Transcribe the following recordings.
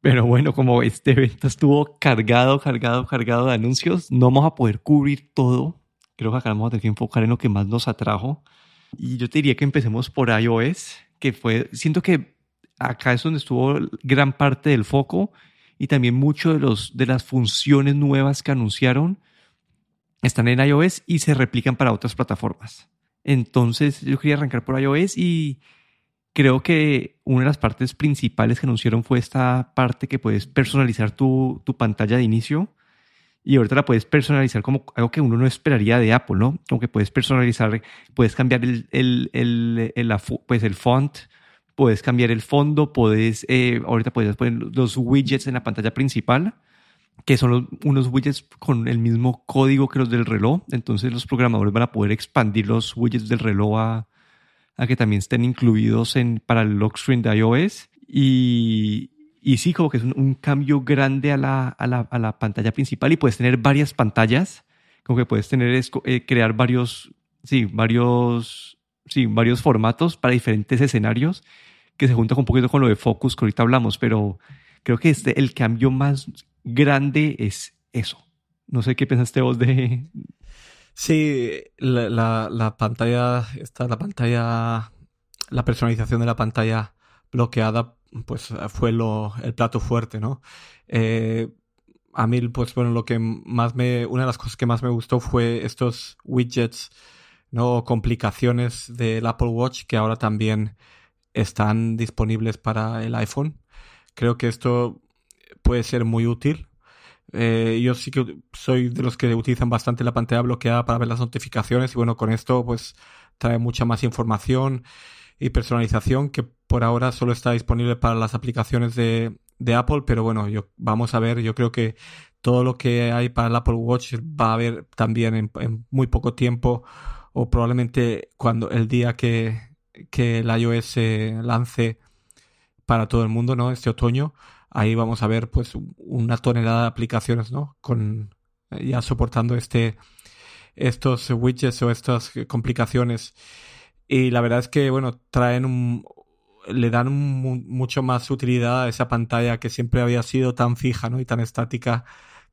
Pero bueno, como este evento estuvo cargado, cargado, cargado de anuncios, no vamos a poder cubrir todo. Creo que acá vamos a tener que enfocar en lo que más nos atrajo. Y yo te diría que empecemos por iOS, que fue, siento que acá es donde estuvo gran parte del foco y también mucho de, los, de las funciones nuevas que anunciaron están en iOS y se replican para otras plataformas. Entonces yo quería arrancar por iOS y creo que una de las partes principales que anunciaron fue esta parte que puedes personalizar tu, tu pantalla de inicio y ahorita la puedes personalizar como algo que uno no esperaría de Apple, ¿no? Como que puedes personalizar, puedes cambiar el, el, el, pues el font, puedes cambiar el fondo, puedes, eh, ahorita puedes poner los widgets en la pantalla principal, que son unos widgets con el mismo código que los del reloj. Entonces los programadores van a poder expandir los widgets del reloj a, a que también estén incluidos en, para el lock de iOS. Y, y sí, como que es un, cambio grande a la, a, la, a la, pantalla principal y puedes tener varias pantallas, como que puedes tener, eh, crear varios, sí, varios, sí, varios formatos para diferentes escenarios que se junta un poquito con lo de Focus que ahorita hablamos, pero creo que este, el cambio más grande es eso. No sé qué pensaste vos de... Sí, la, la, pantalla, está la pantalla, la personalización de la pantalla bloqueada, pues fue lo, el plato fuerte, ¿no? Eh, a mí, pues bueno, lo que más me, una de las cosas que más me gustó fue estos widgets, ¿no? Complicaciones del Apple Watch que ahora también están disponibles para el iPhone. Creo que esto puede ser muy útil. Eh, yo sí que soy de los que utilizan bastante la pantalla bloqueada para ver las notificaciones y bueno, con esto pues trae mucha más información y personalización que por ahora solo está disponible para las aplicaciones de, de Apple, pero bueno, yo, vamos a ver, yo creo que todo lo que hay para el Apple Watch va a haber también en, en muy poco tiempo o probablemente cuando el día que, que el iOS lance para todo el mundo, ¿no? Este otoño, ahí vamos a ver pues una tonelada de aplicaciones, ¿no? Con ya soportando este estos widgets o estas complicaciones. Y la verdad es que, bueno, traen un, le dan mucho más utilidad a esa pantalla que siempre había sido tan fija, ¿no? Y tan estática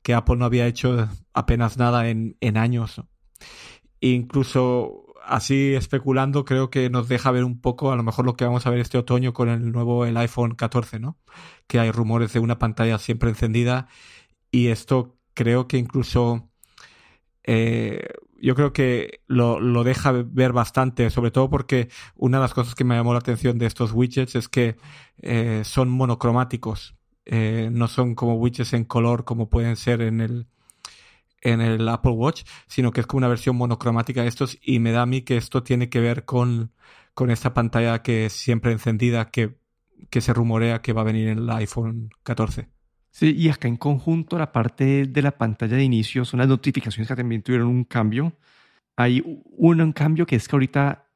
que Apple no había hecho apenas nada en, en años. incluso así especulando, creo que nos deja ver un poco a lo mejor lo que vamos a ver este otoño con el nuevo el iPhone 14, ¿no? Que hay rumores de una pantalla siempre encendida y esto creo que incluso eh, yo creo que lo, lo, deja ver bastante, sobre todo porque una de las cosas que me llamó la atención de estos widgets es que eh, son monocromáticos, eh, no son como widgets en color como pueden ser en el en el Apple Watch, sino que es como una versión monocromática de estos y me da a mí que esto tiene que ver con, con esta pantalla que es siempre encendida que, que se rumorea que va a venir en el iPhone 14. Sí, y acá en conjunto la parte de la pantalla de inicio son las notificaciones que también tuvieron un cambio. Hay un cambio que es que ahorita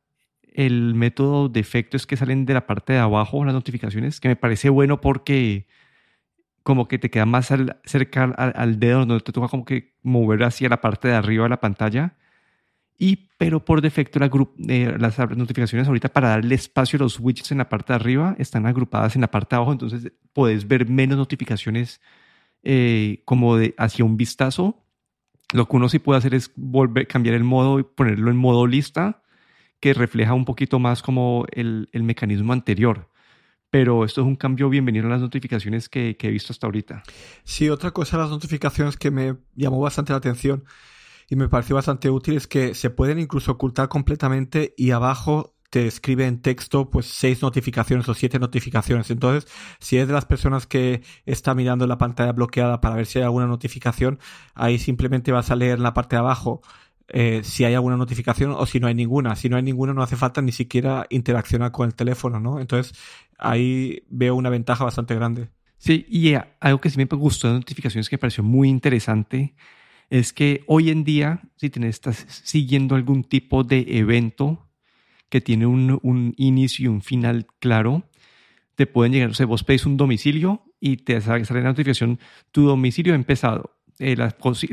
el método de efecto es que salen de la parte de abajo las notificaciones, que me parece bueno porque como que te queda más cerca al, dedo, donde te toca como que mover hacia la parte de arriba de la pantalla. Y, pero por defecto la eh, las notificaciones ahorita para darle espacio a los widgets en la parte de arriba están agrupadas en la parte de abajo, entonces puedes ver menos notificaciones eh, como de hacia un vistazo. Lo que uno sí puede hacer es volver, cambiar el modo y ponerlo en modo lista, que refleja un poquito más como el, el mecanismo anterior pero esto es un cambio bienvenido a las notificaciones que, he visto hasta ahorita. Sí, otra cosa de las notificaciones que me llamó bastante la atención y me pareció bastante útil es que se pueden incluso ocultar completamente y abajo te escribe en texto pues seis notificaciones o siete notificaciones. Entonces, si es de las personas que está mirando la pantalla bloqueada para ver si hay alguna notificación, ahí simplemente vas a leer en la parte de abajo eh, si hay alguna notificación o si no hay ninguna. Si no hay ninguna, no hace falta ni siquiera interaccionar con el teléfono, ¿no? Entonces, ahí veo una ventaja bastante grande. Sí, y algo que sí me gustó de notificaciones que me pareció muy interesante es que hoy en día, si te estás siguiendo algún tipo de evento que tiene un, un inicio y un final claro, te pueden llegar, o sea, vos pedís un domicilio y te sale, la notificación, tu domicilio ha empezado, eh,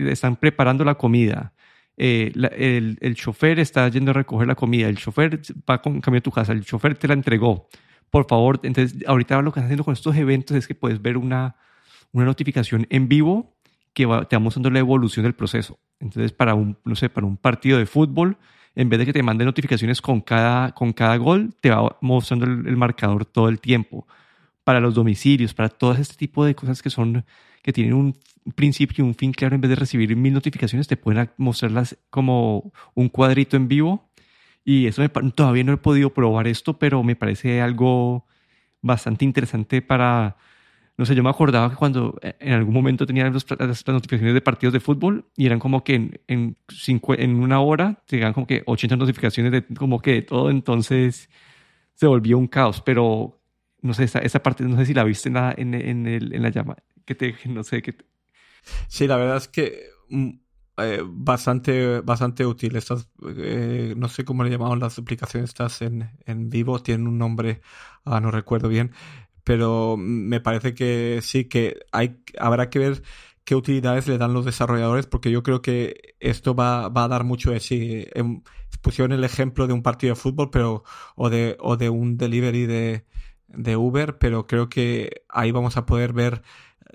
están preparando la comida, eh, el, el, chofer está yendo a recoger la comida, el chofer va con cambio a tu casa, el chofer te la entregó. Por favor, entonces ahorita lo que estás haciendo con estos eventos es que puedes ver una, una notificación en vivo que te va mostrando la evolución del proceso. Entonces, para un, no sé, para un partido de fútbol, en vez de que te mande notificaciones con cada, con cada gol, te va mostrando el, marcador todo el tiempo. Para los domicilios, para todo este tipo de cosas que son, que tienen un principio y un fin claro, en vez de recibir mil notificaciones, te pueden mostrarlas como un cuadrito en vivo. Y eso todavía no he podido probar esto, pero me parece algo bastante interesante para, no sé, yo me acordaba que cuando eh, en algún momento tenía las, notificaciones de partidos de fútbol y eran como que en, en, en una hora te llegan como que 80 notificaciones de como que de todo, entonces se volvió un caos, pero no sé, esa, esa parte, no sé si la viste en la, en, en, el, en la llama, que te, no sé, que Sí, la verdad es que mm, eh, bastante, bastante útil. Estas, eh, no sé cómo le llamaban las aplicaciones estas en, en vivo, tienen un nombre, ah, no recuerdo bien, pero me parece que sí, que hay, habrá que ver qué utilidades le dan los desarrolladores, porque yo creo que esto va, va a dar mucho de sí. Em, pusieron el ejemplo de un partido de fútbol, pero, o de, o de un delivery de, de Uber, pero creo que ahí vamos a poder ver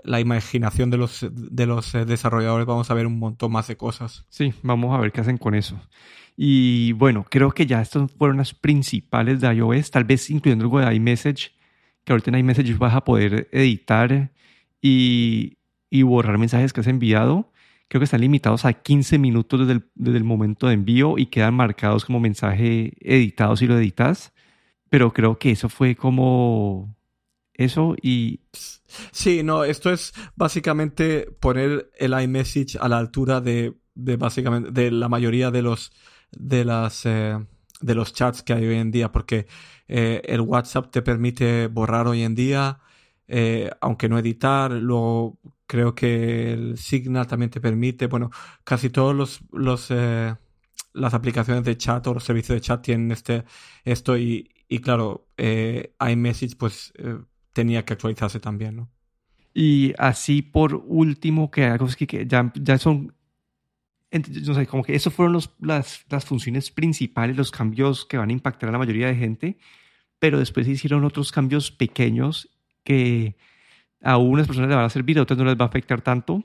la imaginación de los, de los eh, desarrolladores, vamos a ver un montón más de cosas. Sí, vamos a ver qué hacen con eso. Y bueno, creo que ya estas fueron las principales de iOS, tal vez incluyendo algo de iMessage que ahorita en iMessage vas a poder editar y, y, borrar mensajes que has enviado. Creo que están limitados a 15 minutos desde el, desde el, momento de envío y quedan marcados como mensaje editado si lo editas. Pero creo que eso fue como eso y... Sí, no, esto es básicamente poner el iMessage a la altura de, de básicamente de la mayoría de los de las eh, de los chats que hay hoy en día, porque eh, el WhatsApp te permite borrar hoy en día, eh, aunque no editar. Luego creo que el Signal también te permite. Bueno, casi todos los, los las aplicaciones de chat o los servicios de chat tienen este esto y, y claro, iMessage pues tenía que actualizarse también, ¿no? Y así por último, que algo que ya, ya son no sé, como que esos fueron las, las, funciones principales, los cambios que van a impactar a la mayoría de gente, pero después se hicieron otros cambios pequeños que a unas personas les van a servir, a otras no les va a afectar tanto.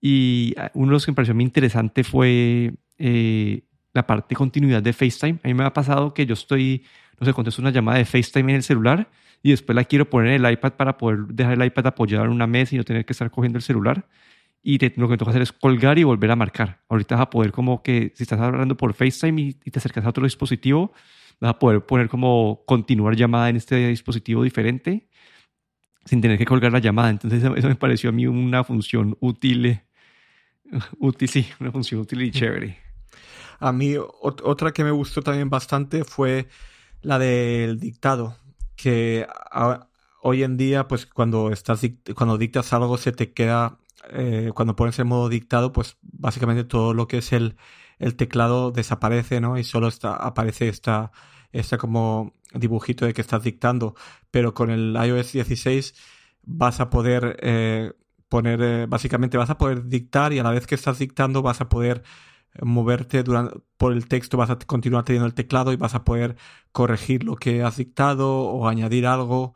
Y uno de los que me pareció muy interesante fue eh, la parte de continuidad de FaceTime. A mí me ha pasado que yo estoy, no sé, contesto una llamada de FaceTime en el celular y después la quiero poner en el iPad para poder dejar el iPad apoyado en una mesa y no tener que estar cogiendo el celular y lo que me toca hacer es colgar y volver a marcar. Ahorita vas a poder como que si estás hablando por FaceTime y, te acercas a otro dispositivo, vas a poder poner como continuar llamada en este dispositivo diferente sin tener que colgar la llamada. Entonces eso, me pareció a mí una función útil, útil, sí, una función útil y chévere. A mí otra que me gustó también bastante fue la del dictado, que hoy en día pues cuando estás cuando dictas algo se te queda eh, cuando pones en modo dictado, pues básicamente todo lo que es el, el teclado desaparece, ¿no? Y solo está, aparece esta, esta como dibujito de que estás dictando. Pero con el iOS 16 vas a poder eh, poner, eh, básicamente vas a poder dictar y a la vez que estás dictando vas a poder moverte durante, por el texto, vas a continuar teniendo el teclado y vas a poder corregir lo que has dictado o añadir algo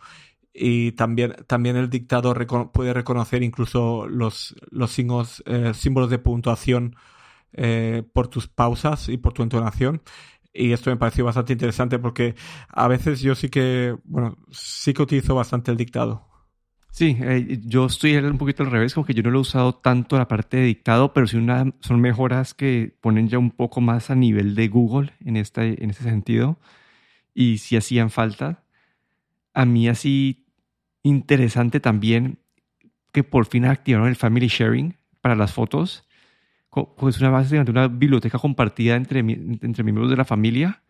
y también, también el dictador puede reconocer incluso los, los eh, símbolos de puntuación eh, por tus pausas y por tu entonación. Y esto me pareció bastante interesante porque a veces yo sí que, bueno, sí que utilizo bastante el dictado. Sí, eh, yo estoy un poquito al revés, como que yo no lo he usado tanto la parte de dictado, pero sí una, son mejoras que ponen ya un poco más a nivel de Google en, esta, en este sentido. Y si hacían falta. A mí así interesante también que por fin activaron el Family Sharing para las fotos. Pues una base de una biblioteca compartida entre, entre miembros de la familia.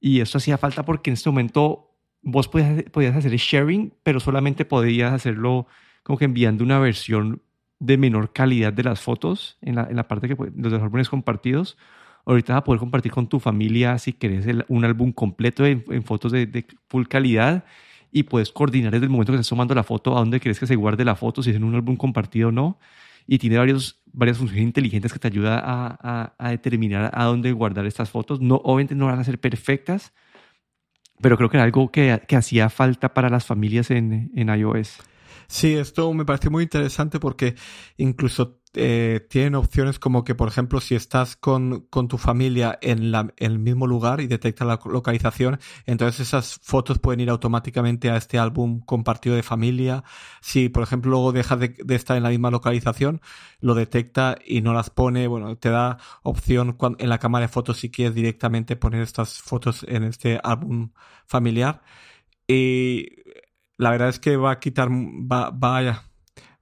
Y esto hacía falta porque en este momento vos podías, podías hacer sharing, pero solamente podías hacerlo como que enviando una versión de menor calidad de las fotos en la, en la parte que los álbumes compartidos. Ahorita vas a poder compartir con tu familia si querés un álbum completo en, fotos de, de, full calidad y puedes coordinar desde el momento que estás tomando la foto a dónde quieres que se guarde la foto, si es en un álbum compartido o no. Y tiene varios, varias funciones inteligentes que te ayudan a, a, determinar a dónde guardar estas fotos. No, obviamente no van a ser perfectas, pero creo que era algo que, que hacía falta para las familias en, en iOS. Sí, esto me parece muy interesante porque incluso eh, tienen opciones como que, por ejemplo, si estás con, con tu familia en, la, en, el mismo lugar y detecta la localización, entonces esas fotos pueden ir automáticamente a este álbum compartido de familia. Si, por ejemplo, luego dejas de, estar en la misma localización, lo detecta y no las pone. Bueno, te da opción en la cámara de fotos si quieres directamente poner estas fotos en este álbum familiar. Y la verdad es que va a quitar, va, va,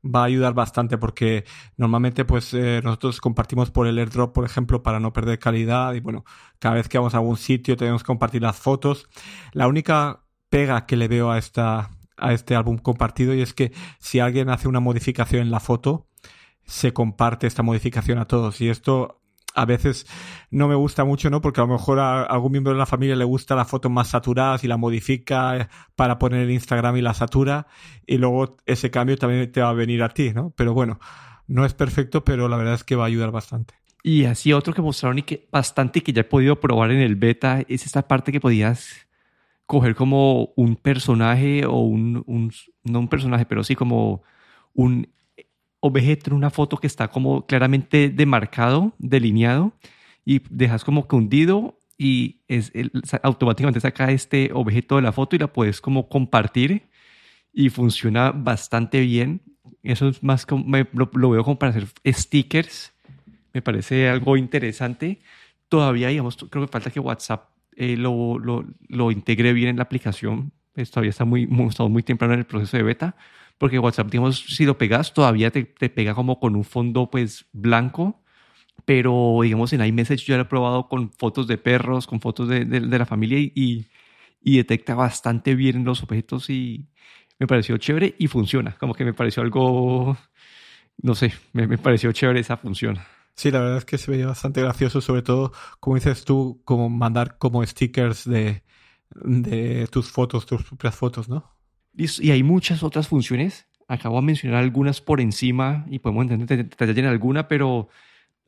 va a ayudar bastante porque normalmente pues eh, nosotros compartimos por el airdrop, por ejemplo, para no perder calidad y bueno, cada vez que vamos a algún sitio tenemos que compartir las fotos. La única pega que le veo a esta a este álbum compartido y es que si alguien hace una modificación en la foto, se comparte esta modificación a todos y esto a veces no me gusta mucho, ¿no? Porque a lo mejor a algún miembro de la familia le gusta las fotos más saturadas y la modifica para poner en Instagram y la satura y luego ese cambio también te va a venir a ti, ¿no? Pero bueno, no es perfecto, pero la verdad es que va a ayudar bastante. Y así otro que mostraron y que bastante que ya he podido probar en el beta es esta parte que podías coger como un personaje o un, un no un personaje, pero sí como un objeto en una foto que está como claramente demarcado, delineado, y dejas como que hundido y es automáticamente saca este objeto de la foto y la puedes como compartir y funciona bastante bien. Eso es más como, lo, veo como para hacer stickers. Me parece algo interesante. Todavía, digamos, creo que falta que WhatsApp eh, lo, lo, lo, integre bien en la aplicación. Pues todavía está muy, muy, estamos muy temprano en el proceso de beta, porque WhatsApp, digamos, si lo pegas, todavía te, te, pega como con un fondo pues blanco, pero digamos en iMessage yo lo he probado con fotos de perros, con fotos de, de, la familia y, y, detecta bastante bien los objetos y me pareció chévere y funciona, como que me pareció algo, no sé, me, me pareció chévere esa función. Sí, la verdad es que se veía bastante gracioso, sobre todo, como dices tú, como mandar como stickers de, de tus fotos, tus propias fotos, ¿no? Y hay muchas otras funciones. Acabo de mencionar algunas por encima y podemos entender detallar en alguna, pero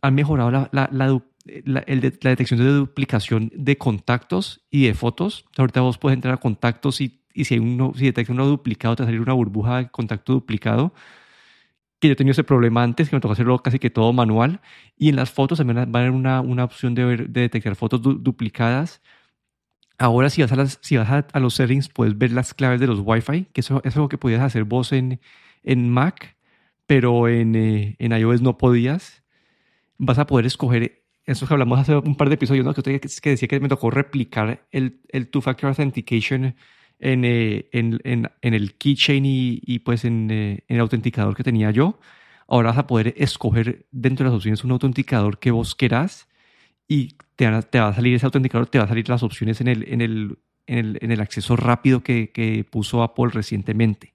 han mejorado la, la, la, la, detección de duplicación de contactos y de fotos. Ahorita vos puedes entrar a contactos y, y si, hay uno, si detecta uno duplicado, te va a salir una burbuja de contacto duplicado. Que yo tenido ese problema antes, que me tocó hacerlo casi que todo manual. Y en las fotos también va a haber una, una opción de, ver, de detectar fotos duplicadas Ahora, si vas, a, si vas a, los settings, puedes ver las claves de los Wi-Fi, que eso, es algo que podías hacer vos en, en Mac, pero en, eh, en iOS no podías. Vas a poder escoger, eso que hablamos hace un par de episodios, ¿no? que, que decía que me tocó replicar el, el Two-Factor Authentication en, eh, en, en, el keychain y, y pues en, eh, en el autenticador que tenía yo. Ahora vas a poder escoger dentro de las opciones un autenticador que vos querás y te, va a salir ese autenticador, te va a salir las opciones en el, en el, en el, acceso rápido que, que, puso Apple recientemente.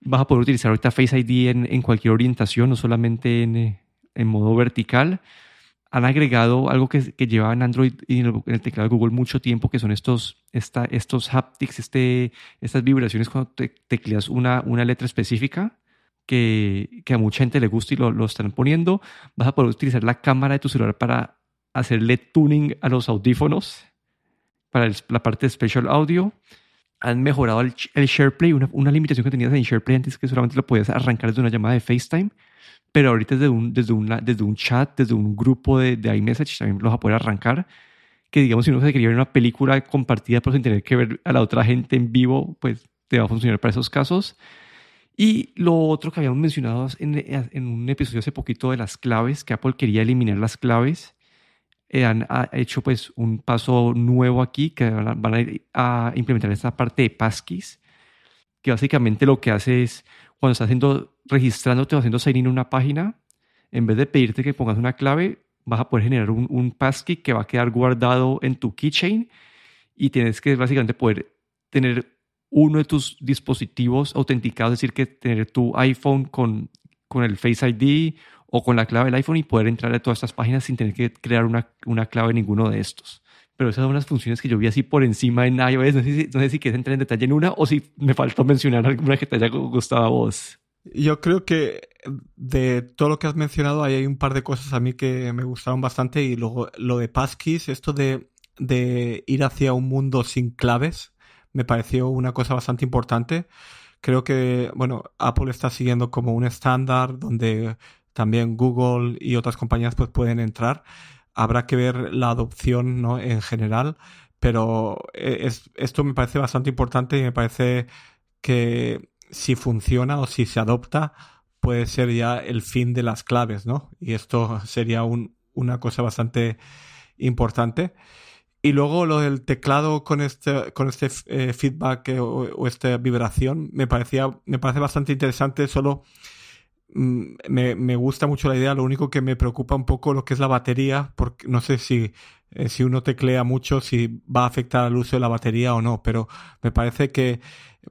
Vas a poder utilizar ahorita Face ID en, en cualquier orientación, no solamente en, eh, en, modo vertical. Han agregado algo que, que lleva en Android y en el, teclado de Google mucho tiempo, que son estos, esta, estos haptics, este, estas vibraciones cuando te, tecleas una, una letra específica. Que, que, a mucha gente le gusta y lo, lo, están poniendo. Vas a poder utilizar la cámara de tu celular para hacerle tuning a los audífonos para la parte de Special Audio. Han mejorado el, SharePlay, una, una, limitación que tenías en SharePlay antes que solamente lo podías arrancar desde una llamada de FaceTime, pero ahorita desde un, desde una, desde un chat, desde un grupo de, de iMessage también lo vas a poder arrancar. Que digamos, si uno se quería ver una película compartida pero sin tener que ver a la otra gente en vivo, pues te va a funcionar para esos casos. Y lo otro que habíamos mencionado en, en un episodio hace poquito de las claves, que Apple quería eliminar las claves eh, han hecho pues un paso nuevo aquí que van a, implementar esta parte de passkeys que básicamente lo que hace es cuando estás haciendo registrándote o haciendo sign in una página en vez de pedirte que pongas una clave vas a poder generar un, un passkey que va a quedar guardado en tu keychain y tienes que básicamente poder tener uno de tus dispositivos autenticados, es decir, que tener tu iPhone con, con el Face ID o con la clave del iPhone y poder entrar a todas estas páginas sin tener que crear una, una clave en ninguno de estos. Pero esas son unas funciones que yo vi así por encima en iOS. No sé, si, no sé si quieres entrar en detalle en una o si me faltó mencionar alguna que te haya gustado a vos. Yo creo que de todo lo que has mencionado hay un par de cosas a mí que me gustaron bastante y luego lo de passkeys, esto de, de ir hacia un mundo sin claves, me pareció una cosa bastante importante. Creo que, bueno, Apple está siguiendo como un estándar donde también Google y otras compañías pues pueden entrar. Habrá que ver la adopción ¿no? en general, pero e, es, esto me parece bastante importante y me parece que si funciona o si se adopta puede ser ya el fin de las claves, ¿no? Y esto sería un, una cosa bastante importante. Y luego lo del teclado con este, con este eh, feedback o, o, esta vibración me parecía, me parece bastante interesante. Solo me, me, gusta mucho la idea. Lo único que me preocupa un poco lo que es la batería, porque no sé si, eh, si uno teclea mucho, si va a afectar al uso de la batería o no. Pero me parece que,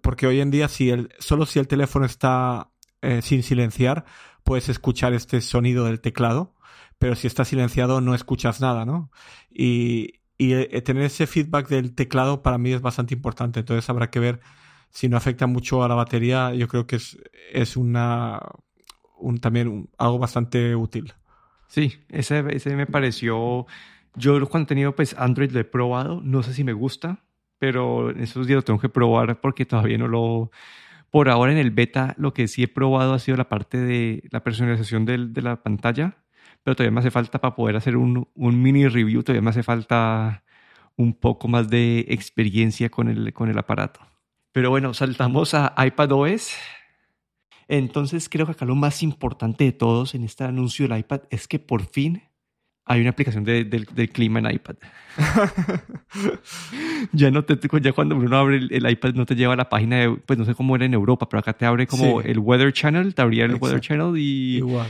porque hoy en día, si el, solo si el teléfono está eh, sin silenciar, puedes escuchar este sonido del teclado pero si está silenciado no escuchas nada, ¿no? Y, y eh, tener ese feedback del teclado para mí es bastante importante. Entonces habrá que ver si no afecta mucho a la batería. Yo creo que es, es una un, también algo bastante útil. Sí, ese, ese me pareció. Yo cuando he tenido pues Android lo he probado. No sé si me gusta, pero en esos días lo tengo que probar porque todavía no lo. Por ahora en el beta lo que sí he probado ha sido la parte de la personalización de la pantalla pero todavía me hace falta para poder hacer un, un, mini review, todavía me hace falta un poco más de experiencia con el, con el aparato. Pero bueno, saltamos a iPadOS. Entonces creo que acá lo más importante de todos en este anuncio del iPad es que por fin hay una aplicación de, del, del, clima en iPad. ya no te, ya cuando uno abre el, iPad no te lleva a la página de, pues no sé cómo era en Europa, pero acá te abre como sí. el Weather Channel, te abría el Exacto. Weather Channel y Igual.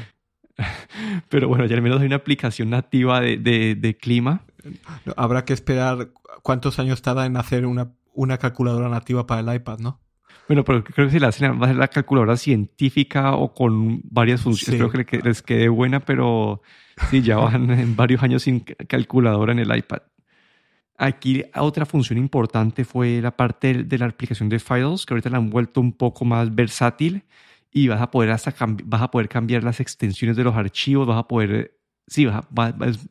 Pero bueno, ya al menos hay una aplicación nativa de, de, de clima. Habrá que esperar cuántos años tarda en hacer una, una calculadora nativa para el iPad, ¿no? Bueno, pero creo que si la hacen va a ser la calculadora científica o con varias funciones. Sí. Creo que les quede buena, pero sí, ya van en varios años sin calculadora en el iPad. Aquí otra función importante fue la parte de la aplicación de Files, que ahorita la han vuelto un poco más versátil y vas a poder hasta vas a poder cambiar las extensiones de los archivos, vas a poder, sí, vas a, vas, es,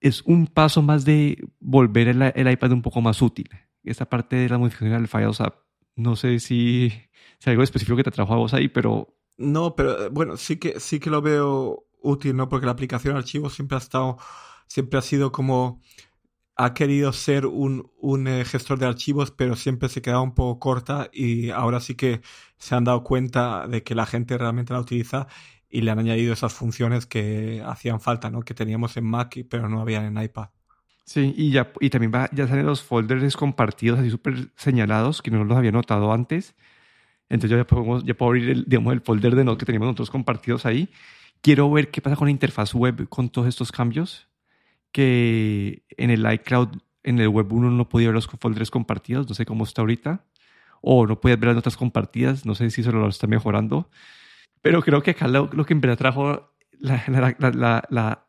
es, un paso más de volver el, el, iPad un poco más útil. Esta parte de la modificación del Files App, no sé si, si algo específico que te trajo vos ahí, pero... No, pero eh, bueno, sí que, sí que lo veo útil, ¿no? Porque la aplicación archivos siempre ha estado, siempre ha sido como ha querido ser un, un eh, gestor de archivos, pero siempre se quedaba un poco corta y ahora sí que se han dado cuenta de que la gente realmente la utiliza y le han añadido esas funciones que hacían falta, ¿no? Que teníamos en Mac, pero no habían en iPad. Sí, y, ya, y también va, ya salen los folders compartidos así súper señalados que no los había notado antes. Entonces ya podemos, ya puedo abrir el, digamos, el folder de notes que teníamos nosotros compartidos ahí. Quiero ver qué pasa con la interfaz web con todos estos cambios que en el iCloud, en el web uno no podía ver los folders compartidos, no sé cómo está ahorita, o no podías ver las notas compartidas, no sé si eso lo está mejorando, pero creo que acá lo, lo que en verdad trajo la, la, la, la,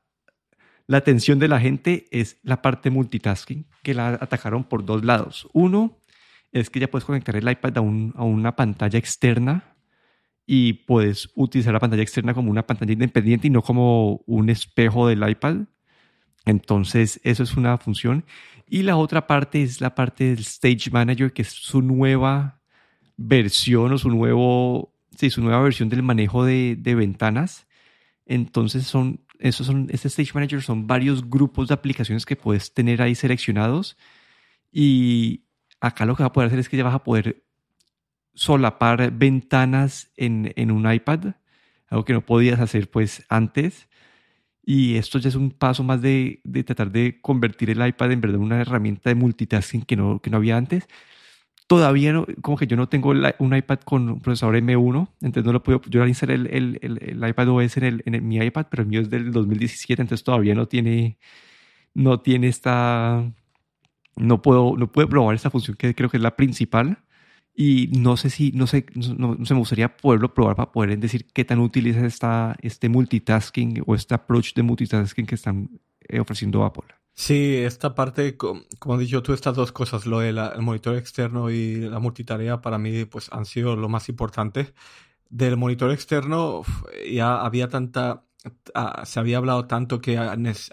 la atención de la gente es la parte multitasking, que la atacaron por dos lados. Uno es que ya puedes conectar el iPad a, un, a una pantalla externa y puedes utilizar la pantalla externa como una pantalla independiente y no como un espejo del iPad. Entonces, eso es una función. Y la otra parte es la parte del Stage Manager, que es su nueva versión o su nuevo, sí, su nueva versión del manejo de, de ventanas. Entonces, son, esos son, este Stage Manager son varios grupos de aplicaciones que puedes tener ahí seleccionados. Y acá lo que va a poder hacer es que ya vas a poder solapar ventanas en, en un iPad, algo que no podías hacer pues antes. Y esto ya es un paso más de, de, tratar de convertir el iPad en verdad una herramienta de multitasking que no, que no había antes. Todavía no, como que yo no tengo un iPad con un procesador M1, entonces no lo puedo, yo instalé el, el, el, el iPad OS en, el, en el, mi iPad, pero el mío es del 2017, entonces todavía no tiene, no tiene esta, no puedo, no puedo probar esta función que creo que es la principal y no sé si, no sé, no, no, se me gustaría poderlo probar para poder decir qué tan útil es esta, este multitasking o este approach de multitasking que están eh, ofreciendo Apple. Sí, esta parte, como has dicho tú, estas dos cosas, lo del el monitor externo y la multitarea, para mí pues han sido lo más importante. Del monitor externo ya había tanta, se había hablado tanto que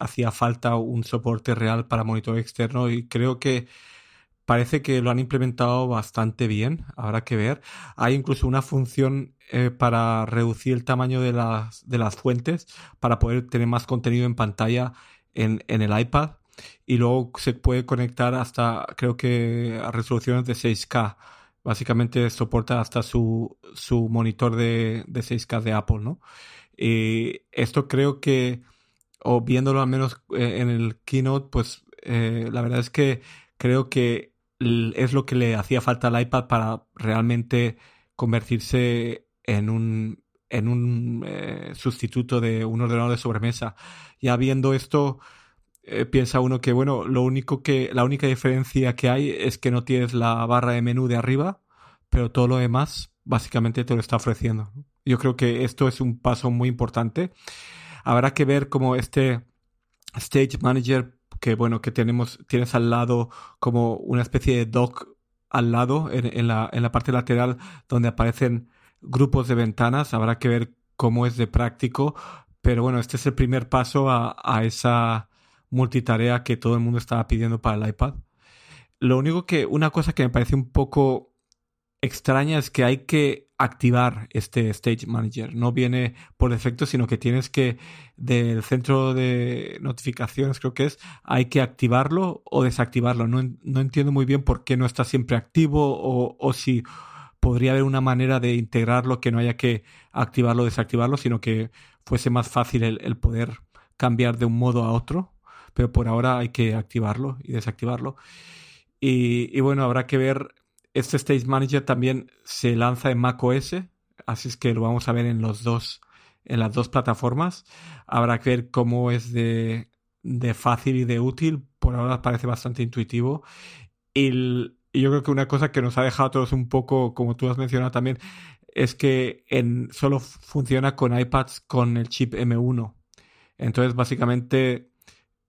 hacía falta un soporte real para monitor externo y creo que parece que lo han implementado bastante bien, habrá que ver. Hay incluso una función eh, para reducir el tamaño de las, de las fuentes, para poder tener más contenido en pantalla en, el iPad. Y luego se puede conectar hasta, creo que, a resoluciones de 6K. Básicamente soporta hasta su, su monitor de, de 6K de Apple, ¿no? Y esto creo que, o viéndolo al menos eh, en el keynote, pues eh, la verdad es que creo que es lo que le hacía falta al iPad para realmente convertirse en un, en un eh, sustituto de un ordenador de sobremesa. Ya viendo esto, piensa uno que, bueno, lo único que, la única diferencia que hay es que no tienes la barra de menú de arriba, pero todo lo demás básicamente te lo está ofreciendo. Yo creo que esto es un paso muy importante. Habrá que ver cómo este Stage Manager que bueno, que tenemos, tienes al lado como una especie de dock al lado en, la, en la parte lateral donde aparecen grupos de ventanas. Habrá que ver cómo es de práctico. Pero bueno, este es el primer paso a, esa multitarea que todo el mundo estaba pidiendo para el iPad. Lo único que, una cosa que me parece un poco extraña es que hay que activar este Stage Manager. No viene por defecto, sino que tienes que, del centro de notificaciones, creo que es, hay que activarlo o desactivarlo. No, no entiendo muy bien por qué no está siempre activo o, o, si podría haber una manera de integrarlo que no haya que activarlo o desactivarlo, sino que fuese más fácil el, el poder cambiar de un modo a otro. Pero por ahora hay que activarlo y desactivarlo. Y, bueno, habrá que ver este Stage Manager también se lanza en macOS, así es que lo vamos a ver en los dos, en las dos plataformas. Habrá que ver cómo es de, de fácil y de útil. Por ahora parece bastante intuitivo. Y, yo creo que una cosa que nos ha dejado a todos un poco, como tú has mencionado también, es que en, solo funciona con iPads con el chip M1. Entonces, básicamente,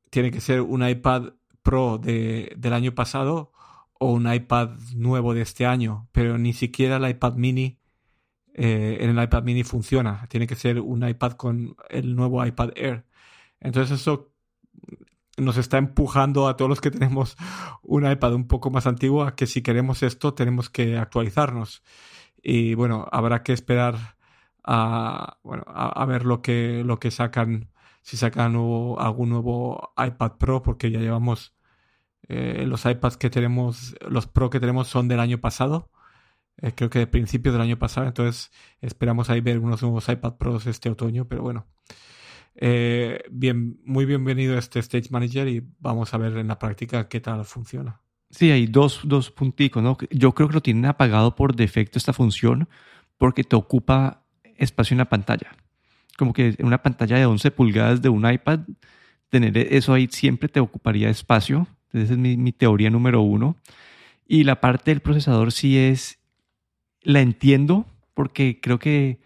tiene que ser un iPad Pro de, del año pasado o un iPad nuevo de este año, pero ni siquiera el iPad mini eh, en el iPad mini funciona. Tiene que ser un iPad con el nuevo iPad Air. Entonces eso nos está empujando a todos los que tenemos un iPad un poco más antiguo a que si queremos esto tenemos que actualizarnos. Y bueno, habrá que esperar a, bueno, a, ver lo que, lo que sacan, si sacan algún nuevo iPad Pro, porque ya llevamos eh, los iPads que tenemos, los Pro que tenemos son del año pasado. Eh, creo que de principios del año pasado. Entonces esperamos ahí ver unos nuevos iPad Pros este otoño. Pero bueno. Eh, bien, muy bienvenido este Stage Manager y vamos a ver en la práctica qué tal funciona. Sí, hay dos, dos punticos, ¿no? Yo creo que lo tienen apagado por defecto esta función porque te ocupa espacio en la pantalla. Como que en una pantalla de 11 pulgadas de un iPad, tener eso ahí siempre te ocuparía espacio esa es mi, teoría número uno. Y la parte del procesador sí es, la entiendo porque creo que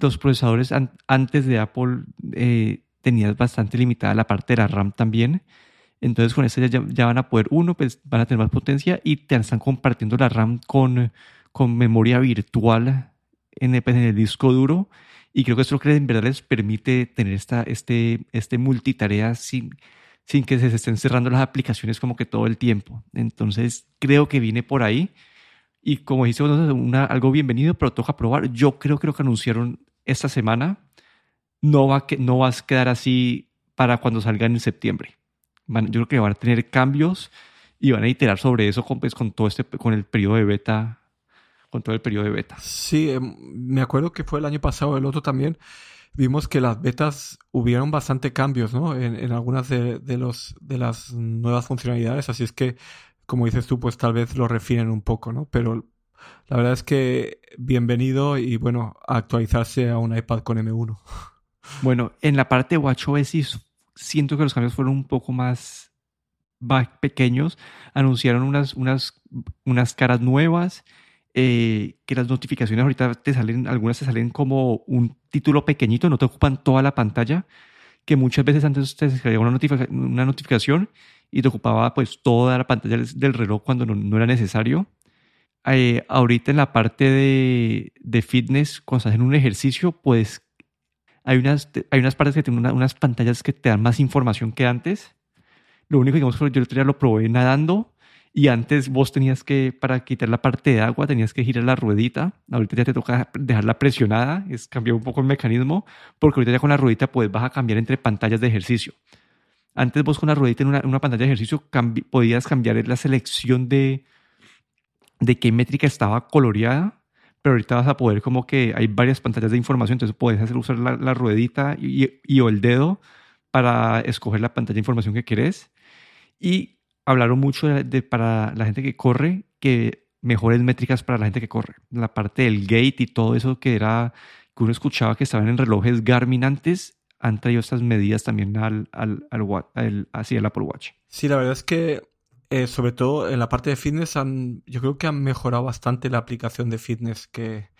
los procesadores antes de Apple eh, tenías bastante limitada la parte de la RAM también. Entonces con este ya, van a poder, uno, pues van a tener más potencia y te están compartiendo la RAM con, con memoria virtual en el, en el disco duro. Y creo que eso es lo que en verdad les permite tener esta, este, este multitarea sin, sin que se estén cerrando las aplicaciones como que todo el tiempo. Entonces, creo que viene por ahí. Y como dice una, algo bienvenido, pero toca probar. Yo creo lo que anunciaron esta semana no va, que, no va a quedar así para cuando salgan en septiembre. yo creo que van a tener cambios y van a iterar sobre eso con, pues, con todo este, con el periodo de beta, con todo el periodo de beta. Sí, em, me acuerdo que fue el año pasado, el otro también, vimos que las betas hubieron bastante cambios, ¿no? En, algunas de, los, de las nuevas funcionalidades, así es que, como dices tú, pues tal vez lo refinen un poco, ¿no? Pero la verdad es que bienvenido y bueno, actualizarse a un iPad con M1. Bueno, en la parte de WatchOS siento que los cambios fueron un poco más pequeños. Anunciaron unas, unas, unas caras nuevas eh, que las notificaciones ahorita te salen, algunas te salen como un título pequeñito, no te ocupan toda la pantalla, que muchas veces antes te salía una, una notificación y te ocupaba pues toda la pantalla del reloj cuando no, era necesario. Eh, ahorita en la parte de, de, fitness, cuando estás en un ejercicio, pues hay unas, hay unas partes que tienen unas pantallas que te dan más información que antes. Lo único que digamos, yo el otro día lo probé nadando Y antes vos tenías que, para quitar la parte de agua, tenías que girar la ruedita. Ahorita ya te toca dejarla presionada, es cambiar un poco el mecanismo, porque ahorita ya con la ruedita pues vas a cambiar entre pantallas de ejercicio. Antes vos con la ruedita en una, pantalla de ejercicio podías cambiar la selección de, de qué métrica estaba coloreada, pero ahorita vas a poder como que hay varias pantallas de información, entonces puedes hacer usar la, ruedita y, y, o el dedo para escoger la pantalla de información que querés. Y hablaron mucho de, para la gente que corre, que mejores métricas para la gente que corre. La parte del gate y todo eso que era, que uno escuchaba que estaban en relojes Garmin antes, han traído estas medidas también al, al, al, hacia el Apple Watch. Sí, la verdad es que eh, sobre todo en la parte de fitness han, yo creo que han mejorado bastante la aplicación de fitness que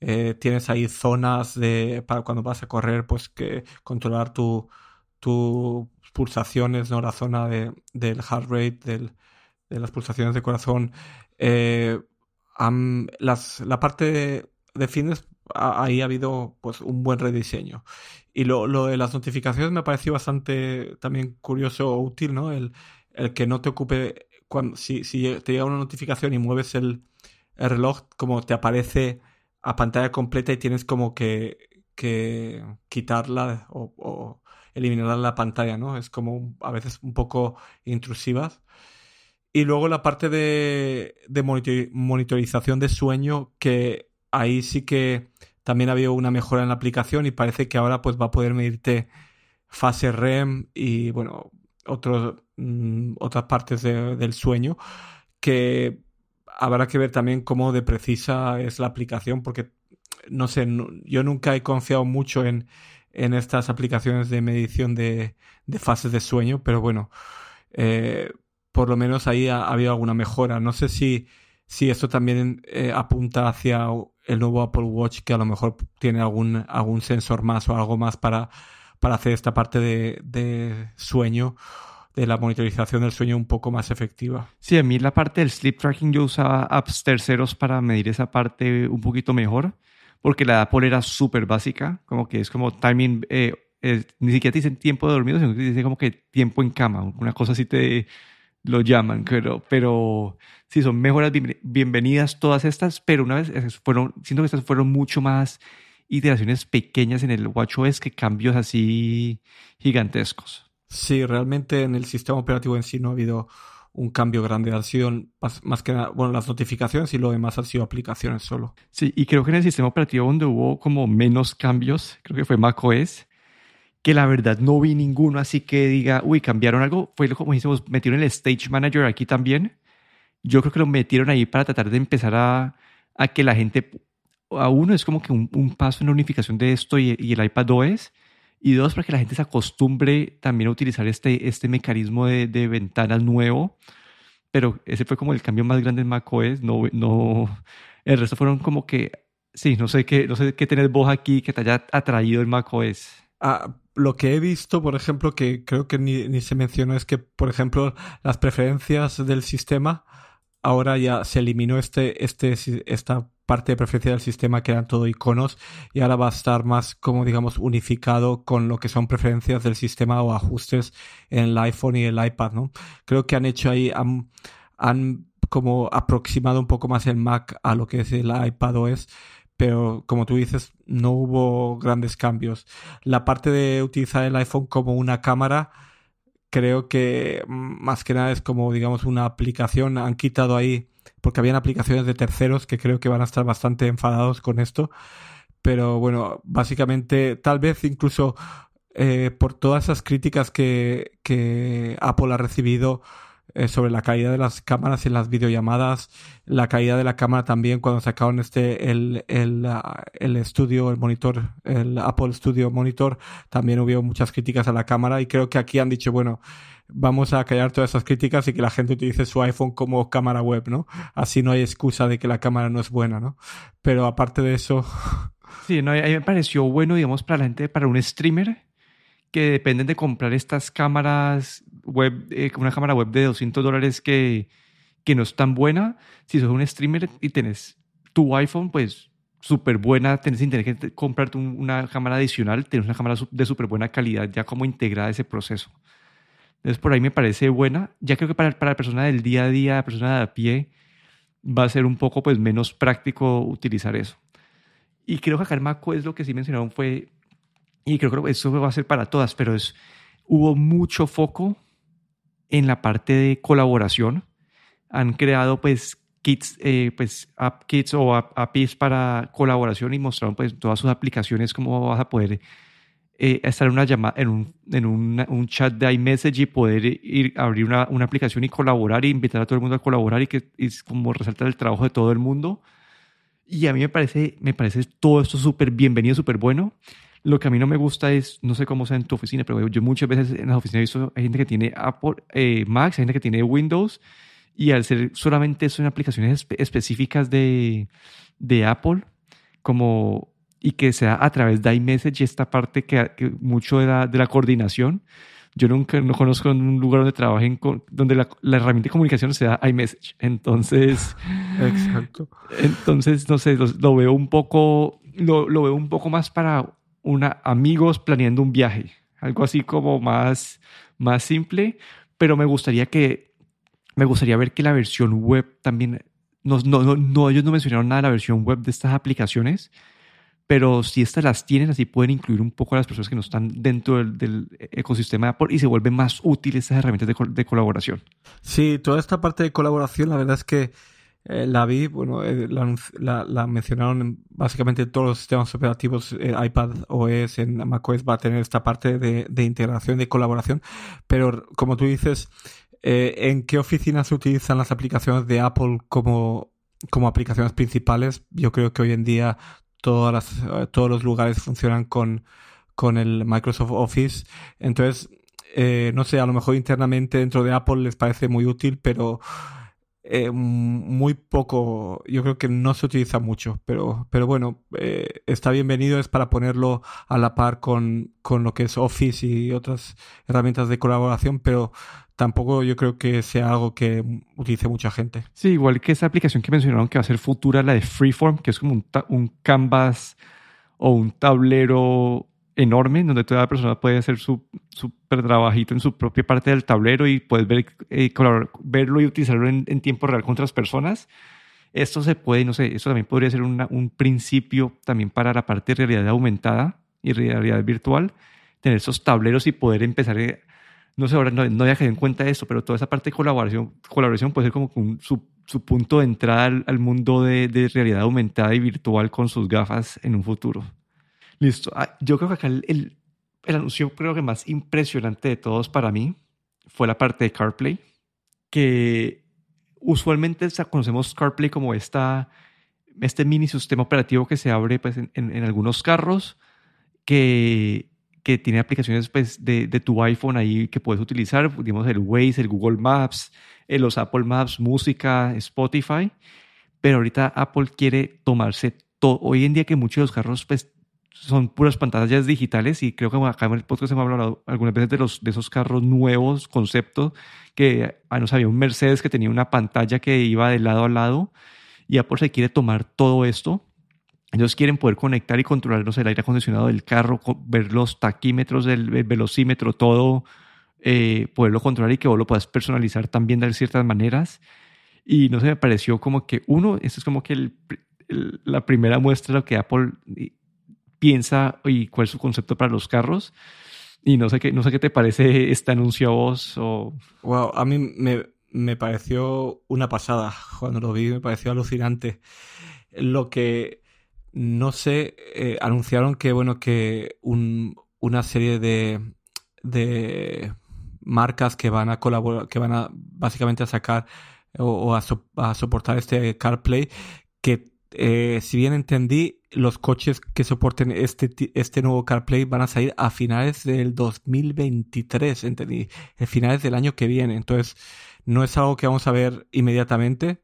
eh, tienes ahí zonas de para cuando vas a correr pues que controlar tu, tu pulsaciones, ¿no? La zona de, del heart rate, de las pulsaciones de corazón. Eh, las, la parte de, fitness, ahí ha habido pues un buen rediseño. Y lo, lo, de las notificaciones me ha parecido bastante también curioso o útil, ¿no? El, el que no te ocupe cuando si, si te llega una notificación y mueves el, el, reloj, como te aparece a pantalla completa y tienes como que, que quitarla o eliminar la pantalla, ¿no? Es como a veces un poco intrusivas. Y luego la parte de, monitorización de sueño, que ahí sí que también ha habido una mejora en la aplicación y parece que ahora pues va a poder medirte fase REM y bueno, otros, mm, otras partes del sueño que habrá que ver también cómo de precisa es la aplicación porque no sé, yo nunca he confiado mucho en, en estas aplicaciones de medición de, fases de sueño, pero bueno, eh, por lo menos ahí ha, habido alguna mejora. No sé si, si esto también eh, apunta hacia el nuevo Apple Watch, que a lo mejor tiene algún, algún sensor más o algo más para, para hacer esta parte de, sueño de la monitorización del sueño un poco más efectiva. Sí, a mí la parte del sleep tracking yo usaba apps terceros para medir esa parte un poquito mejor porque la Apple era súper básica, como que es como timing, eh, ni siquiera te dicen tiempo de dormido, sino que te dicen como que tiempo en cama, una cosa así te lo llaman, pero, pero sí, son mejoras bienvenidas todas estas, pero una vez fueron, siento que estas fueron mucho más iteraciones pequeñas en el WatchOS que cambios así gigantescos. Sí, realmente en el sistema operativo en sí no ha habido un cambio grande. Han sido más, que nada, bueno, las notificaciones y lo demás han sido aplicaciones solo. Sí, y creo que en el sistema operativo donde hubo como menos cambios, creo que fue macOS, que la verdad no vi ninguno así que diga, uy, cambiaron algo. Fue como hicimos, metieron el Stage Manager aquí también. Yo creo que lo metieron ahí para tratar de empezar a, a que la gente, a uno es como que un, un paso en la unificación de esto y, y el iPad OS y dos, para que la gente se acostumbre también a utilizar este, este mecanismo de, de ventanas nuevo. Pero ese fue como el cambio más grande en macOS. No, no, el resto fueron como que, sí, no sé qué, no sé qué tenés vos aquí que te haya atraído el macOS. Ah, lo que he visto, por ejemplo, que creo que ni, ni se mencionó, es que, por ejemplo, las preferencias del sistema, ahora ya se eliminó este, este, esta parte de preferencia del sistema que eran todo iconos y ahora va a estar más como digamos unificado con lo que son preferencias del sistema o ajustes en el iPhone y el iPad, ¿no? Creo que han hecho ahí, han, han como aproximado un poco más el Mac a lo que es el iPad OS pero como tú dices, no hubo grandes cambios. La parte de utilizar el iPhone como una cámara, creo que más que nada es como, digamos, una aplicación. Han quitado ahí porque habían aplicaciones de terceros que creo que van a estar bastante enfadados con esto. Pero bueno, básicamente, tal vez incluso eh, por todas esas críticas que, que Apple ha recibido eh, sobre la calidad de las cámaras en las videollamadas, la calidad de la cámara también cuando sacaron este el, el, ah, el estudio, el monitor, el Apple Studio Monitor, también hubo muchas críticas a la cámara y creo que aquí han dicho, bueno, vamos a callar todas esas críticas y que la gente utilice su iPhone como cámara web, ¿no? Así no hay excusa de que la cámara no es buena, ¿no? Pero aparte de eso... Sí, no, a mí me pareció bueno, digamos, para la gente, para un streamer que dependen de comprar estas cámaras web, eh, una cámara web de 200 dólares que, que no es tan buena. Si sos un streamer y tenés tu iPhone, pues súper buena, tenés sin tener que comprarte una cámara adicional, tenés una cámara de súper buena calidad ya como integrada a ese proceso. Entonces por ahí me parece buena. Ya creo que para, para la persona del día a día, la persona de a pie, va a ser un poco pues menos práctico utilizar eso. Y creo que acá en macOS lo que sí mencionaron fue, y creo que eso va a ser para todas, pero es, hubo mucho foco en la parte de colaboración. Han creado pues kits, eh, pues app kits o app, APIs para colaboración y mostraron pues todas sus aplicaciones, cómo vas a poder eh, estar en una llamada, en, un, en un, chat de iMessage y poder ir abrir una, una, aplicación y colaborar e invitar a todo el mundo a colaborar y que es como resaltar el trabajo de todo el mundo. Y a mí me parece, me parece todo esto súper bienvenido, súper bueno. Lo que a mí no me gusta es, no sé cómo sea en tu oficina, pero yo muchas veces en las oficinas he visto, hay gente que tiene Apple, eh, Mac, hay gente que tiene Windows, y al ser solamente son aplicaciones específicas de, de Apple, como y que sea a través de iMessage esta parte que, mucho de la, de la, coordinación. Yo nunca no conozco un lugar donde trabajen con, donde la, la, herramienta de comunicación sea iMessage. Entonces, exacto. Entonces, no sé, lo, veo un poco, lo, lo, veo un poco más para una, amigos planeando un viaje, algo así como más, más simple, pero me gustaría que, me gustaría ver que la versión web también, no, no, no, ellos no mencionaron nada de la versión web de estas aplicaciones, pero si estas las tienen, así pueden incluir un poco a las personas que no están dentro del, ecosistema de Apple y se vuelven más útiles estas herramientas de, colaboración. Sí, toda esta parte de colaboración, la verdad es que eh, la vi, bueno, eh, la, mencionaron en básicamente todos los sistemas operativos, eh, iPad OS, en macOS va a tener esta parte de, de integración, de colaboración, pero como tú dices, ¿en qué oficinas se utilizan las aplicaciones de Apple como como aplicaciones principales. Yo creo que hoy en día todas las, eh, todos los lugares funcionan con, con el Microsoft Office. Entonces, eh, no sé, a lo mejor internamente dentro de Apple les parece muy útil, pero eh, muy poco, yo creo que no se utiliza mucho, pero, pero bueno, está bienvenido, es para ponerlo a la par con, con lo que es Office y otras herramientas de colaboración, pero tampoco yo creo que sea algo que utilice mucha gente. Sí, igual que esa aplicación que mencionaron que va a ser futura, la de Freeform, que es como un, un canvas o un tablero enorme donde toda persona puede hacer su super trabajito en su propia parte del tablero y puedes ver, eh, verlo y utilizarlo en, tiempo real con otras personas. Esto se puede, no sé, esto también podría ser un principio también para la parte de realidad aumentada y realidad virtual, tener esos tableros y poder empezar a no sé, ahora no, no había en cuenta eso, pero toda esa parte de colaboración, colaboración puede ser como su, su, punto de entrada al, mundo de, de, realidad aumentada y virtual con sus gafas en un futuro. Listo. Ah, yo creo que acá el, el, el, anuncio creo que más impresionante de todos para mí fue la parte de CarPlay, que usualmente conocemos CarPlay como esta, este mini sistema operativo que se abre pues, en, en, en algunos carros que que tiene aplicaciones pues, de, de, tu iPhone ahí que puedes utilizar, digamos el Waze, el Google Maps, eh, los Apple Maps, música, Spotify, pero ahorita Apple quiere tomarse todo. Hoy en día que muchos de los carros pues, son puras pantallas digitales y creo que acá en el podcast hemos hablado algunas veces de, los, de esos carros nuevos, conceptos, que ah, no sabía un Mercedes que tenía una pantalla que iba de lado a lado y Apple se quiere tomar todo esto ellos quieren poder conectar y controlar el aire acondicionado del carro, ver los taquímetros del velocímetro, todo, eh, poderlo controlar y que vos lo puedas personalizar también de ciertas maneras. Y no sé, me pareció como que, uno, esto es como que la primera muestra de lo que Apple piensa y cuál es su concepto para los carros. Y no sé qué, no sé qué te parece este anuncio a vos o... Wow, a mí me, me pareció una pasada. Cuando lo vi me pareció alucinante. Lo que no sé, eh, anunciaron que, bueno, que un, una serie de, de marcas que van a colaborar, que van a básicamente a sacar o, a, soportar este CarPlay, que eh, si bien entendí, los coches que soporten este, este nuevo CarPlay van a salir a finales del 2023, entendí, a finales del año que viene. Entonces, no es algo que vamos a ver inmediatamente.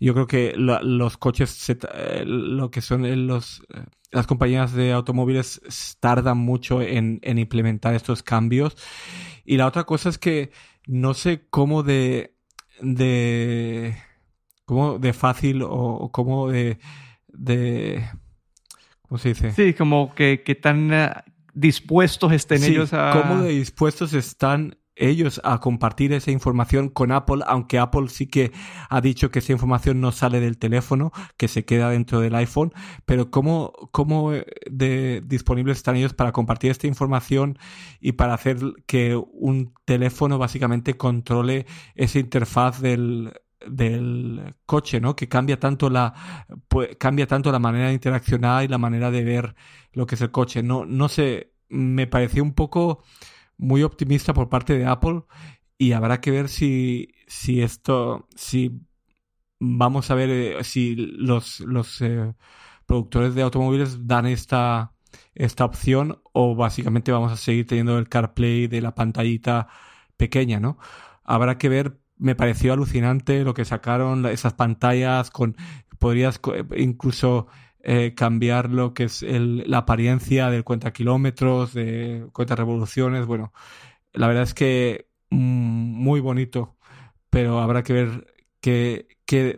Yo creo que los coches, eh, lo que son los, eh, las compañías de automóviles tardan mucho en, implementar estos cambios. Y la otra cosa es que no sé cómo de, de, cómo de fácil o, cómo de, de, ¿cómo se dice? Sí, como que, que tan eh, dispuestos estén ellos a... Cómo de dispuestos están ellos a compartir esa información con Apple, aunque Apple sí que ha dicho que esa información no sale del teléfono, que se queda dentro del iPhone, pero ¿cómo, cómo eh, de disponibles están ellos para compartir esta información y para hacer que un teléfono básicamente controle esa interfaz del, del coche, ¿no? Que cambia tanto la cambia tanto la manera de interaccionar y la manera de ver lo que es el coche. No, no sé, me pareció un poco muy optimista por parte de Apple y habrá que ver si, si esto, si vamos a ver eh, si los, los eh, productores de automóviles dan esta, esta opción o básicamente vamos a seguir teniendo el CarPlay de la pantallita pequeña, ¿no? Habrá que ver, me pareció alucinante lo que sacaron, esas pantallas con, podrías incluso eh, cambiar lo que es la apariencia del cuenta kilómetros, de cuenta revoluciones. Bueno, la verdad es que mm, muy bonito, pero habrá que ver que,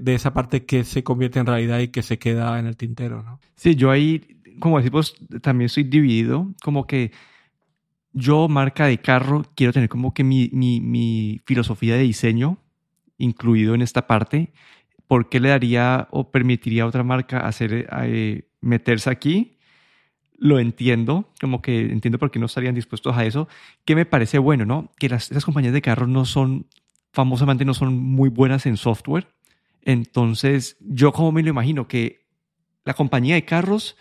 de esa parte que se convierte en realidad y que se queda en el tintero, ¿no? Sí, yo ahí, como decimos, también estoy dividido, como que yo, marca de carro, quiero tener como que mi, mi, mi filosofía de diseño incluido en esta parte ¿por qué le daría o permitiría a otra marca hacer, eh, meterse aquí? Lo entiendo, como que entiendo por qué no estarían dispuestos a eso, que me parece bueno, ¿no? Que las, esas compañías de carros no son, famosamente no son muy buenas en software. Entonces, yo como me lo imagino, que la compañía de carros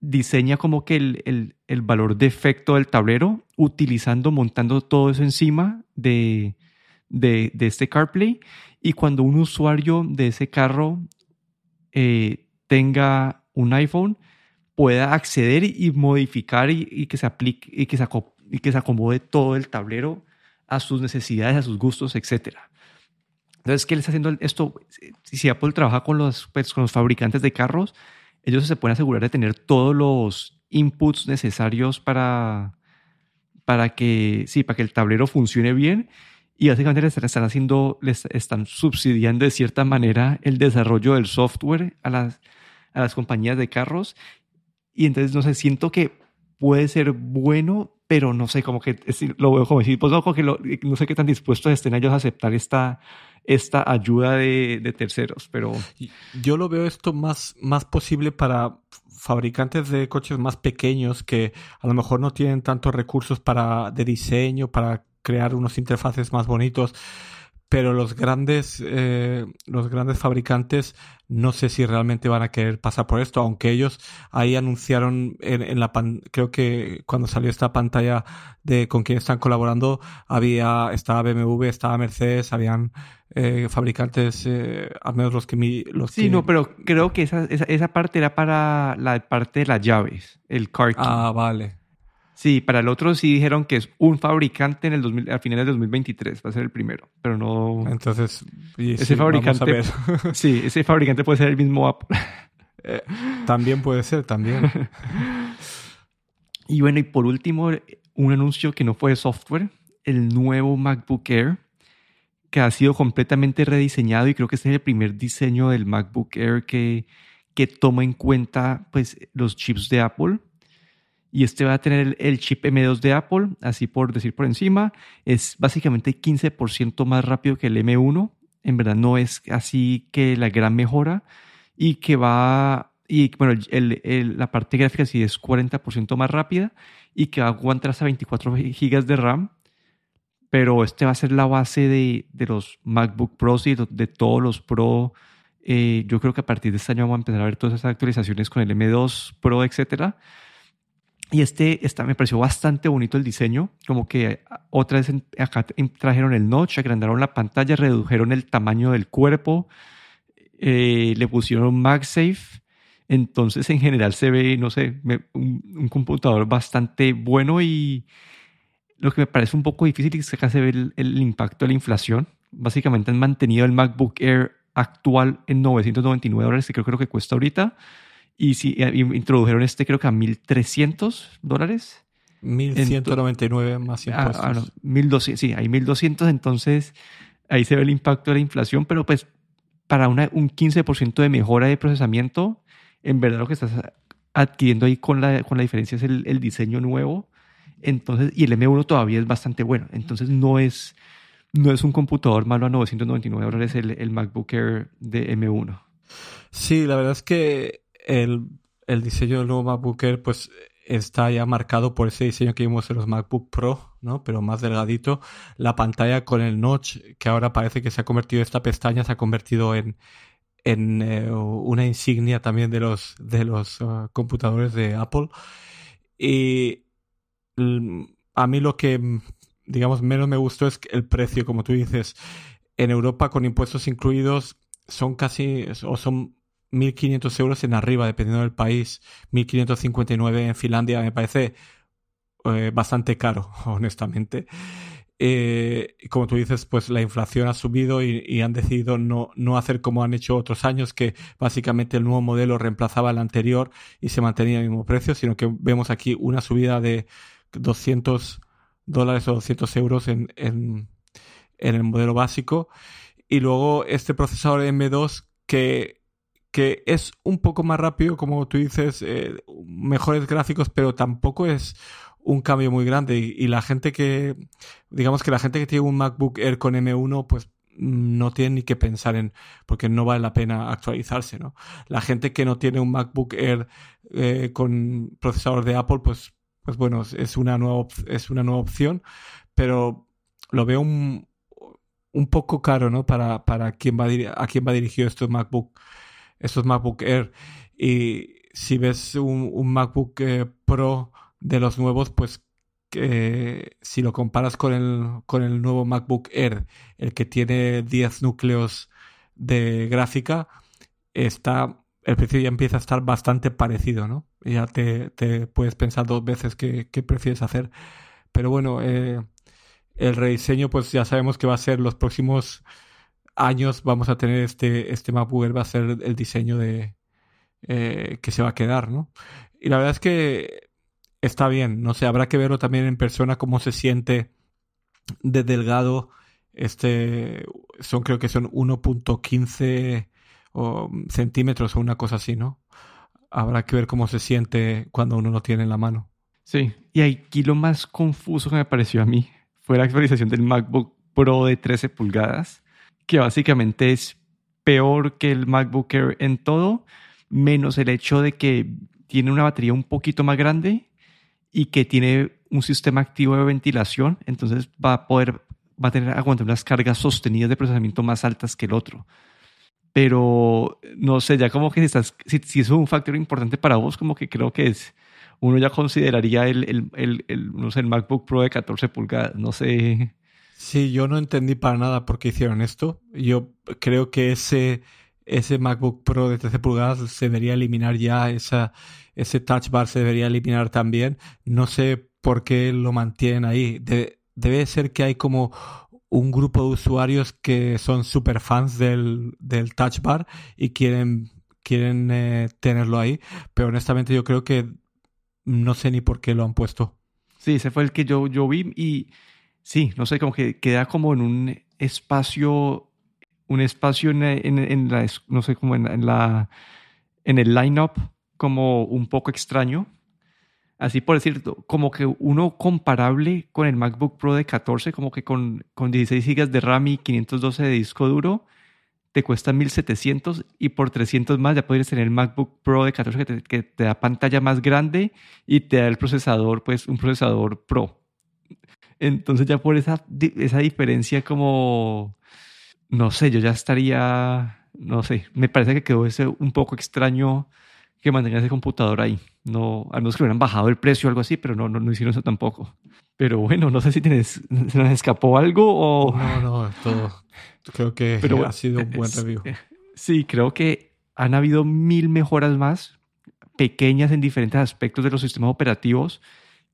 diseña como que el, el, el valor de efecto del tablero utilizando, montando todo eso encima de, de, de este CarPlay y cuando un usuario de ese carro eh, tenga un iPhone, pueda acceder y modificar y, que se aplique y que se, y que se acomode todo el tablero a sus necesidades, a sus gustos, etc. Entonces, ¿qué le está haciendo esto? Si Apple trabaja con los, pues, con los fabricantes de carros, ellos se pueden asegurar de tener todos los inputs necesarios para, para, que, sí, para que el tablero funcione bien y básicamente les están haciendo, les están subsidiando de cierta manera el desarrollo del software a las, a las compañías de carros. Y entonces, no sé, siento que puede ser bueno, pero no sé, como que lo veo como decir, pues no sé qué tan dispuestos estén ellos a aceptar esta, esta ayuda de, de, terceros, pero... Yo lo veo esto más, más posible para fabricantes de coches más pequeños que a lo mejor no tienen tantos recursos para, de diseño, para crear unos interfaces más bonitos pero los grandes eh, los grandes fabricantes no sé si realmente van a querer pasar por esto aunque ellos ahí anunciaron en, la creo que cuando salió esta pantalla de con quién están colaborando había estaba BMW estaba Mercedes habían eh, fabricantes eh, al menos los que mi, los sí no pero creo que esa, esa, esa, parte era para la parte de las llaves el car ah vale Sí, para el otro sí dijeron que es un fabricante en el 2000, a finales de 2023, va a ser el primero, pero no. Entonces, ese fabricante. sí, ese fabricante puede ser el mismo Apple. Eh, también puede ser, también. y bueno, y por último, un anuncio que no fue de software, el nuevo MacBook Air, que ha sido completamente rediseñado y creo que este es el primer diseño del MacBook Air que, que toma en cuenta pues, los chips de Apple y este va a tener el, chip M2 de Apple, así por decir por encima. Es básicamente 15% más rápido que el M1. En verdad no es así que la gran mejora. Y que va, y bueno, la parte gráfica sí es 40% más rápida y que va a aguantar hasta 24 GB de RAM. Pero este va a ser la base de, de los MacBook Pros y de, todos los Pro. Eh, yo creo que a partir de este año vamos a empezar a ver todas esas actualizaciones con el M2 Pro, etcétera y este me pareció bastante bonito el diseño, como que otra vez acá trajeron el notch, agrandaron la pantalla, redujeron el tamaño del cuerpo, eh, le pusieron MagSafe. Entonces, en general se ve, no sé, un, computador bastante bueno y lo que me parece un poco difícil es que acá se ve el, el impacto de la inflación. Básicamente han mantenido el MacBook Air actual en 999 dólares, que creo, creo que cuesta ahorita y si introdujeron este creo que a 1.300 dólares. 1.199 más ah, impuestos. Ah, no, 1.200, sí, hay 1.200, entonces ahí se ve el impacto de la inflación, pero pues para una, un 15% de mejora de procesamiento, en verdad lo que estás adquiriendo ahí con la, con la diferencia es el, el diseño nuevo Entonces, y el M1 todavía es bastante bueno. Entonces no es, no es un computador malo a 999 dólares el, el MacBook Air de M1. Sí, la verdad es que el, el diseño del nuevo MacBook pues está ya marcado por ese diseño que vimos en los MacBook Pro, ¿no? Pero más delgadito. La pantalla con el notch, que ahora parece que se ha convertido, esta pestaña se ha convertido en, en eh, una insignia también de los, de los uh, computadores de Apple. Y a mí lo que, digamos, menos me gustó es el precio, como tú dices. En Europa, con impuestos incluidos, son casi, o son 1.500 euros en arriba, dependiendo del país. 1.559 en Finlandia me parece eh, bastante caro, honestamente. Eh, como tú dices, pues la inflación ha subido y, han decidido no, no, hacer como han hecho otros años, que básicamente el nuevo modelo reemplazaba al anterior y se mantenía el mismo precio, sino que vemos aquí una subida de 200 dólares o 200 euros en, en, en el modelo básico. Y luego este procesador M2 que que es un poco más rápido, como tú dices, eh, mejores gráficos, pero tampoco es un cambio muy grande. Y, la gente que, digamos que la gente que tiene un MacBook Air con M1, pues no tiene ni que pensar en, porque no vale la pena actualizarse, ¿no? La gente que no tiene un MacBook Air eh, con procesador de Apple, pues, pues bueno, es una nueva, es una nueva opción, pero lo veo un, un poco caro, ¿no? Para, para va a, a quien va dirigido estos MacBook estos MacBook Air. Y si ves un, MacBook eh, Pro de los nuevos, pues si lo comparas con el, con el nuevo MacBook Air, el que tiene 10 núcleos de gráfica, está, el precio ya empieza a estar bastante parecido, ¿no? Ya te, puedes pensar dos veces qué, prefieres hacer. Pero bueno, eh, el rediseño, pues ya sabemos que va a ser los próximos años vamos a tener este, este va a ser el diseño de eh, que se va a quedar, ¿no? Y la verdad es que está bien, no sé, habrá que verlo también en persona cómo se siente de delgado. Este, son creo que son 1.15 centímetros o una cosa así, ¿no? Habrá que ver cómo se siente cuando uno lo tiene en la mano. Sí, y aquí lo más confuso que me pareció a mí fue la actualización del MacBook Pro de 13 pulgadas que básicamente es peor que el MacBook Air en todo, menos el hecho de que tiene una batería un poquito más grande y que tiene un sistema activo de ventilación, entonces va a poder, va a tener aguantar unas cargas sostenidas de procesamiento más altas que el otro. Pero no sé, ya como que si, estás, es un factor importante para vos, como que creo que es, uno ya consideraría el, el, el, el no sé, el MacBook Pro de 14 pulgadas, no sé. Sí, yo no entendí para nada por qué hicieron esto. Yo creo que ese, ese MacBook Pro de 13 pulgadas se debería eliminar ya, esa, ese touch bar se debería eliminar también. No sé por qué lo mantienen ahí. debe ser que hay como un grupo de usuarios que son super fans del, del touch bar y quieren, quieren eh, tenerlo ahí. Pero honestamente yo creo que no sé ni por qué lo han puesto. Sí, ese fue el que yo, yo vi y Sí, no sé, como que queda como en un espacio, un espacio en, la, no sé, como en, la, en el lineup como un poco extraño. Así por decirlo, como que uno comparable con el MacBook Pro de 14, como que con, con 16 GB de RAM y 512 de disco duro, te cuesta 1700 y por 300 más ya podrías tener el MacBook Pro de 14 que te, que te da pantalla más grande y te da el procesador, pues un procesador Pro. Entonces ya por esa, esa diferencia como, no sé, yo ya estaría, no sé, me parece que quedó ese un poco extraño que mantenga ese computador ahí. No, a menos que hubieran bajado el precio o algo así, pero no, no, no hicieron eso tampoco. Pero bueno, no sé si tienes, se nos escapó algo o... No, no, todo. Creo que pero, ha sido un buen review. Sí, creo que han habido mil mejoras más, pequeñas en diferentes aspectos de los sistemas operativos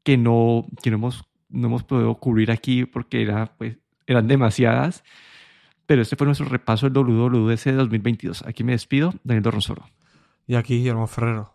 que no, que no hemos no hemos podido cubrir aquí porque era, pues, eran demasiadas. Pero este fue nuestro repaso del WWDC 2022. Aquí me despido, Daniel Dorronsoro. Y aquí Guillermo Ferrero.